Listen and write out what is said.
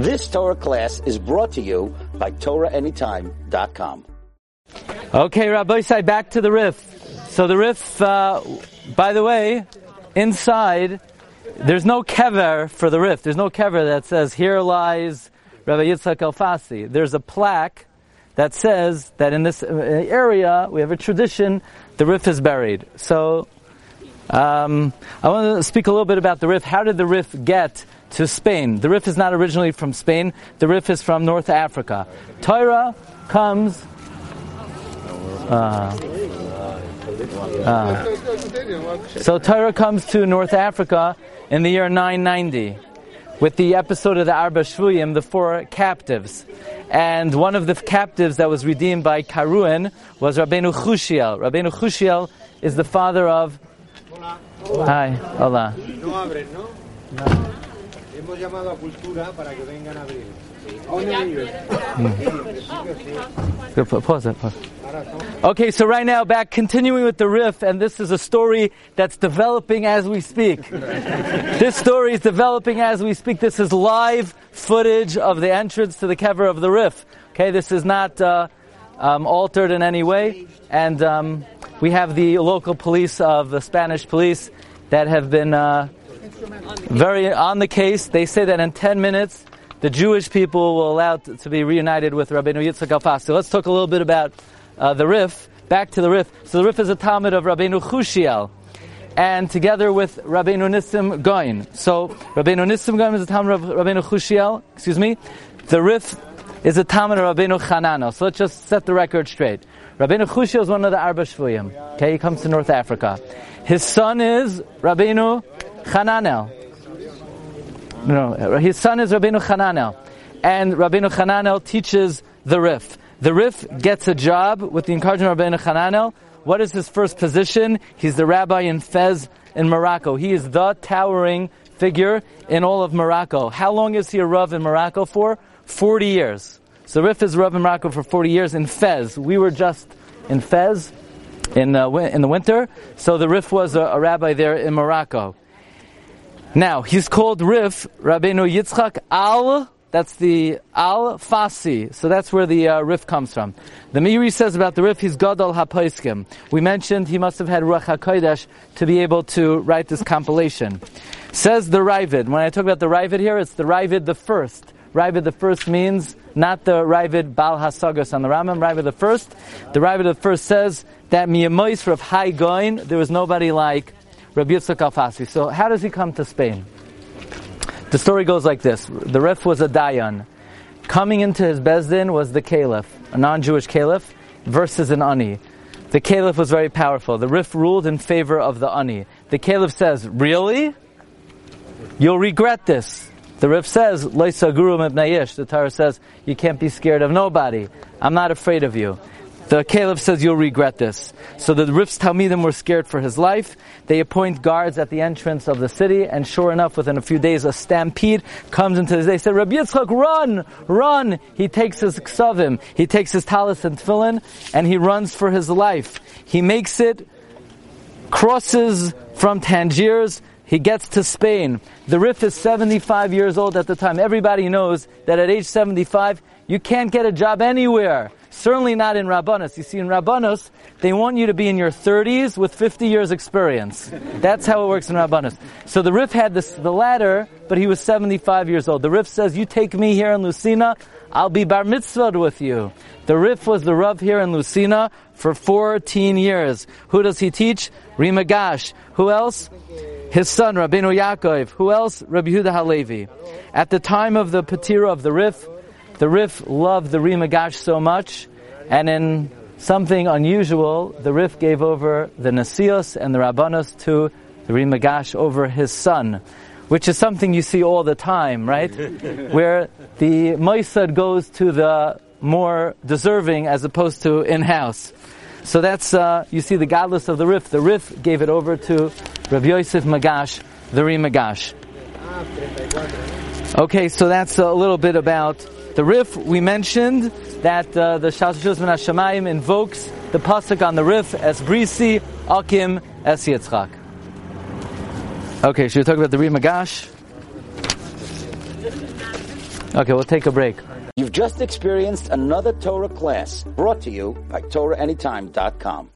This Torah class is brought to you by TorahAnytime.com. Okay, Rabbi Say, back to the Rif. So the Rif, uh, by the way, inside, there's no kever for the Rif. There's no kever that says, here lies Rabbi Yitzchak Alfasi. There's a plaque that says that in this uh, area, we have a tradition, the Rif is buried. So, um, I want to speak a little bit about the Rif. How did the Rif get to Spain. The Rif is not originally from Spain. The Rif is from North Africa. Torah comes. Uh, uh, so Torah comes to North Africa in the year 990 with the episode of the Arba Shvuyim, the four captives. And one of the captives that was redeemed by Kairouan was Rabbeinu Chushiel. Rabbeinu Chushiel is the father of... Hi, hola. Hemos llamado a cultura para que vengan a abrir. Pause it, pause. Okay, so right now, back continuing with the Rif, and this is a story that's developing as we speak. this story is developing as we speak. This is live footage of the entrance to the kever of the Rif. Okay, this is not uh, um, altered in any way, and um, we have the local police of the Spanish police that have been. Uh, very on the case. They say that in 10 minutes, the Jewish people will allow to, be reunited with Rabbeinu Yitzchak Alfasi. So let's talk a little bit about uh, the Rif. Back to the Rif. So the Rif is a Talmud of Rabbeinu Chushiel. And together with Rabbeinu Nissim Goin. So Rabbeinu Nissim Goin is a Talmud of Rabbeinu Chushiel. Excuse me. The Rif is a Talmud of Rabbeinu Chanano. So let's just set the record straight. Rabbeinu Chushiel is one of the Arba Shvuyim. Okay, he comes to North Africa. His son is Rabbeinu Hananel. No, his son is Rabbeinu Hananel. And Rabbeinu Hananel teaches the Rif. The Rif gets a job with the encouragement of Rabbeinu Hananel. What is his first position? He's the rabbi in Fez in Morocco. He is the towering figure in all of Morocco. How long is he a Rav in Morocco for? 40 years. So Rif is a Rav in Morocco for 40 years in Fez. We were just in Fez in, uh, in the winter. So the Rif was a, a rabbi there in Morocco. Now, he's called Rif, Rabbeinu Yitzchak Al, that's the Al Fasi. So that's where the uh, Rif comes from. The Meiri says about the Rif, he's Gadol HaPoiskim. We mentioned he must have had Ruach HaKodesh to be able to write this compilation. Says the Ravid. When I talk about the Ravid here, it's the Ravid the first. Ravid the first means not the Ravid Bal Hasagas on the Rambam. Ravid the first. The Ravid the first says that Miyamois of Hai Goin, there was nobody like Rabbi Yitzchak Alfasi. So how does he come to Spain? The story goes like this. The Rif was a Dayan. Coming into his Bezdin was the Caliph, a non-Jewish Caliph, versus an Ani. The Caliph was very powerful. The Rif ruled in favor of the Ani. The Caliph says, really? You'll regret this. The Rif says, Loisa Guru Mibnayish. The Torah says, you can't be scared of nobody. I'm not afraid of you. The Caliph says you'll regret this. So the Rif's Talmidim were scared for his life. They appoint guards at the entrance of the city, and sure enough, within a few days, a stampede comes into this. They say, Rabbi Yitzchak, run, run! He takes his ksavim, he takes his talis and tefillin, and he runs for his life. He makes it, crosses from Tangiers, he gets to Spain. The Rif is 75 years old at the time. Everybody knows that at age 75, you can't get a job anywhere. Certainly not in Rabbanos. You see, in Rabbanos, they want you to be in your 30s with 50 years experience. That's how it works in Rabbanos. So the Rif had this, the ladder, but he was 75 years old. The Rif says, you take me here in Lucena, I'll be bar mitzvah with you. The Rif was the Rav here in Lucena for 14 years. Who does he teach? Rimagash. Who else? His son, Rabbeinu Yaakov. Who else? Rabbi Yehuda Halevi. At the time of the Patira of the Rif, the Rif loved the Rimagash so much, and in something unusual, the Rif gave over the Nasios and the Rabbanos to the Rimagash over his son, which is something you see all the time, right? Where the Moisad goes to the more deserving as opposed to in-house. So that's, uh, you see the godless of the Rif. The Rif gave it over to Rav Yosef Magash, the Rimagash. Okay, so that's a little bit about the Rif, we mentioned that uh, the Shashus Min Hashemayim invokes the pasuk on the Rif as Brisi, Akim, Es Yitzchak. Okay, should we talk about the Rimagash? Okay, we'll take a break. You've just experienced another Torah class brought to you by TorahAnytime.com.